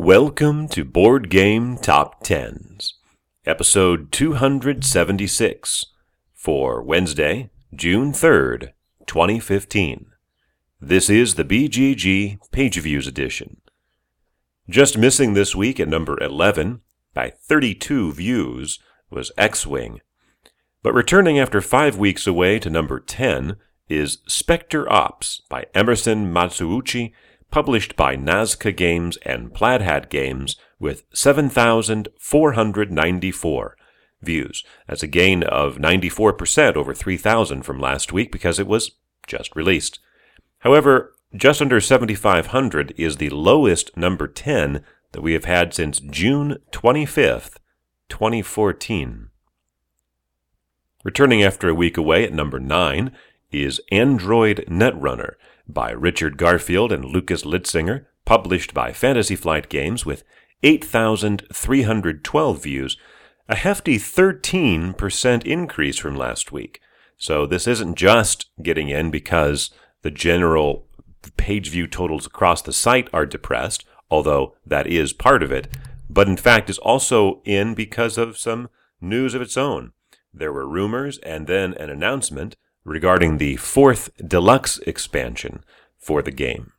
Welcome to Board Game Top Tens, episode 276 for Wednesday, June 3rd, 2015. This is the BGG Page Views edition. Just missing this week at number 11 by 32 views was X Wing. But returning after five weeks away to number 10 is Spectre Ops by Emerson Matsuuchi published by Nazca Games and Plaid Hat Games with 7,494 views. That's a gain of 94% over 3,000 from last week because it was just released. However, just under 7,500 is the lowest number 10 that we have had since June 25th, 2014. Returning after a week away at number 9 is Android Netrunner by Richard Garfield and Lucas Litzsinger, published by Fantasy Flight Games with 8,312 views, a hefty 13% increase from last week. So this isn't just getting in because the general page view totals across the site are depressed, although that is part of it, but in fact is also in because of some news of its own. There were rumors and then an announcement regarding the fourth deluxe expansion for the game.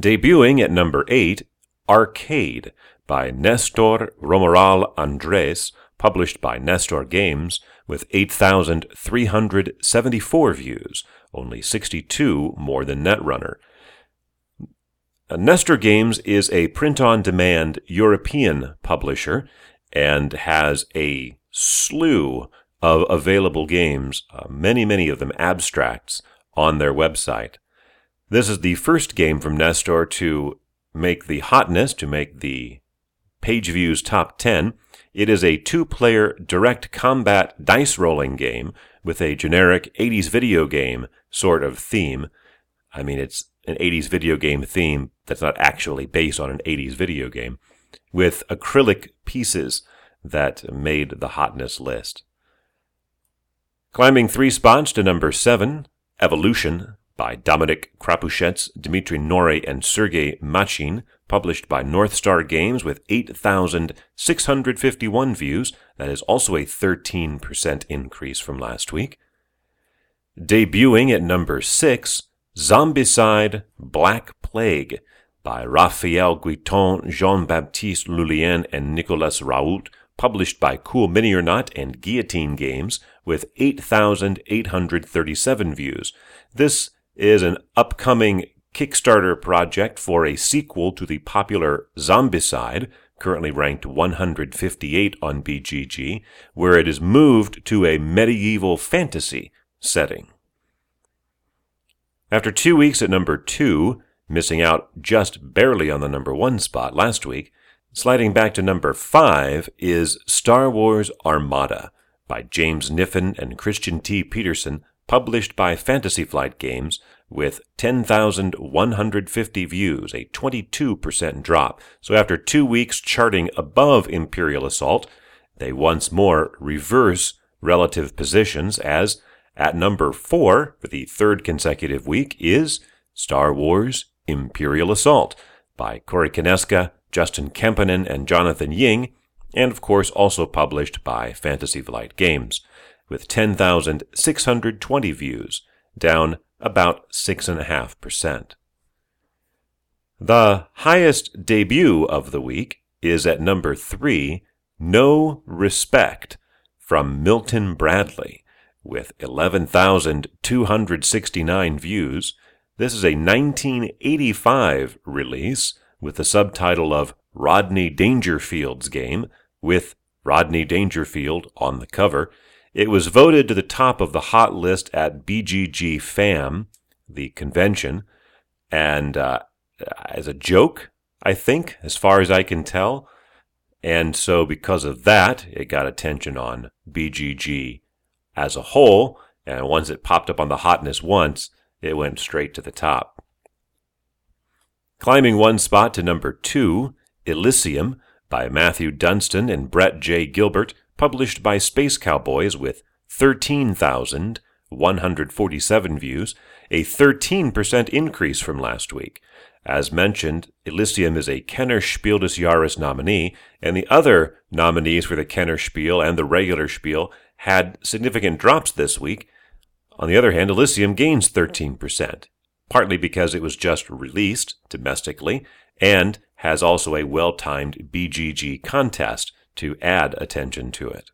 Debuting at number 8, Arcade by Nestor Romeral Andres, published by Nestor Games, with 8,374 views, only 62 more than Netrunner. Nestor Games is a print on demand European publisher and has a slew of available games, uh, many, many of them abstracts, on their website. This is the first game from Nestor to make the hotness, to make the page views top 10. It is a two player direct combat dice rolling game with a generic 80s video game sort of theme. I mean, it's an 80s video game theme that's not actually based on an 80s video game, with acrylic pieces that made the hotness list. Climbing three spots to number seven, Evolution by Dominic Crapuchettes, Dmitry Knorre, and Sergei Machin, published by North Star Games with 8,651 views. That is also a 13% increase from last week. Debuting at number six, Zombicide Black Plague by Raphael Guiton, Jean-Baptiste Lullien, and Nicolas Raoult, published by Cool Mini or Not and Guillotine Games with 8,837 views. This is an upcoming Kickstarter project for a sequel to the popular Zombicide, currently ranked 158 on BGG, where it is moved to a medieval fantasy setting. After two weeks at number two, missing out just barely on the number one spot last week, Sliding back to number five is Star Wars Armada by James Kniffen and Christian T. Petersen, published by Fantasy Flight Games, with 10,150 views, a 22% drop. So after two weeks charting above Imperial Assault, they once more reverse relative positions as at number four for the third consecutive week is Star Wars Imperial Assault by Corey Konieczka Justin Kemppainen and Jonathan Ying, and of course also published by Fantasy Flight Games, with 10,620 views, down about 6.5%. The highest debut of the week is at number 3, No Respect, from Milton Bradley, with 11,269 views. This is a 1985 release with the subtitle of Rodney Dangerfield's Game, with Rodney Dangerfield on the cover. It was voted to the top of the hot list at BGG FAM, the convention, and uh, as a joke, I think, as far as I can tell. And so, because of that, it got attention on BGG as a whole. And once it popped up on the hotness once, it went straight to the top. Climbing one spot to number two, Elysium by Matthew Dunstan and Brett J. Gilbert, published by Space Cowboys with 13,147 views, a 13% increase from last week. As mentioned, Elysium is a Kenner Spiel des Jahres nominee, and the other nominees for the Kenner Spiel and the regular Spiel had significant drops this week. On the other hand, Elysium gains 13%, partly because it was just released domestically and has also a well timed BGG contest to add attention to it.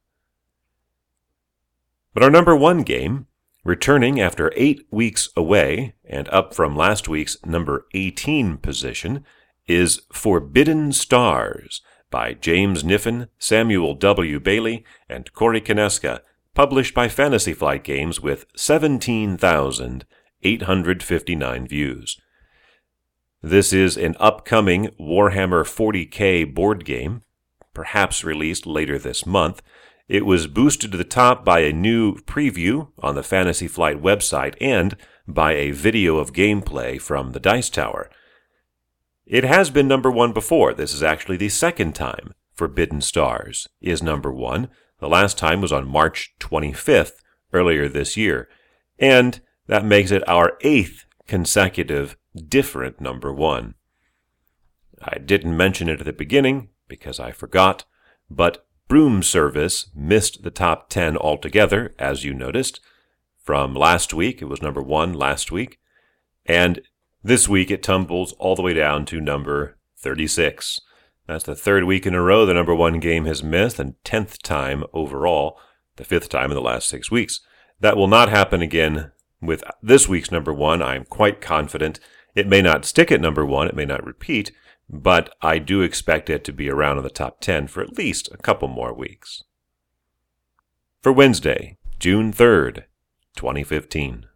But our number one game, returning after eight weeks away and up from last week's number 18 position, is Forbidden Stars by James Kniffen, Samuel W. Bailey, and Corey Konieczka, published by Fantasy Flight Games with 17,859 views. This is an upcoming Warhammer 40k board game, perhaps released later this month, it was boosted to the top by a new preview on the Fantasy Flight website and by a video of gameplay from the Dice Tower. It has been number one before. This is actually the second time Forbidden Stars is number one. The last time was on March 25th, earlier this year. And that makes it our eighth consecutive different number one. I didn't mention it at the beginning because I forgot, but Broom Service missed the top 10 altogether, as you noticed. From last week, it was number one last week. And this week, it tumbles all the way down to number 36. That's the third week in a row the number one game has missed, and 10th time overall, the fifth time in the last six weeks. That will not happen again with this week's number one. I'm quite confident. It may not stick at number one, it may not repeat, but I do expect it to be around in the top 10 for at least a couple more weeks. For Wednesday, June 3rd, 2015.